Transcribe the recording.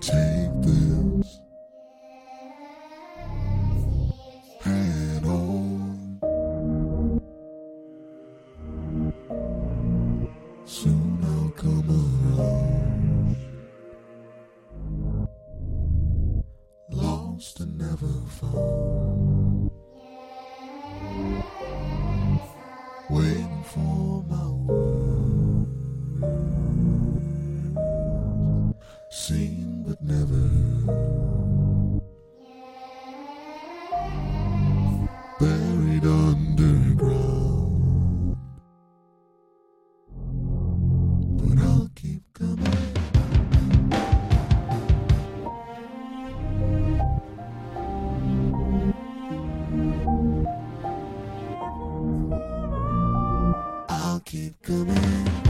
Take this head. Soon I'll come around, lost and never found. seen but never buried underground. But I'll keep coming. I'll keep coming.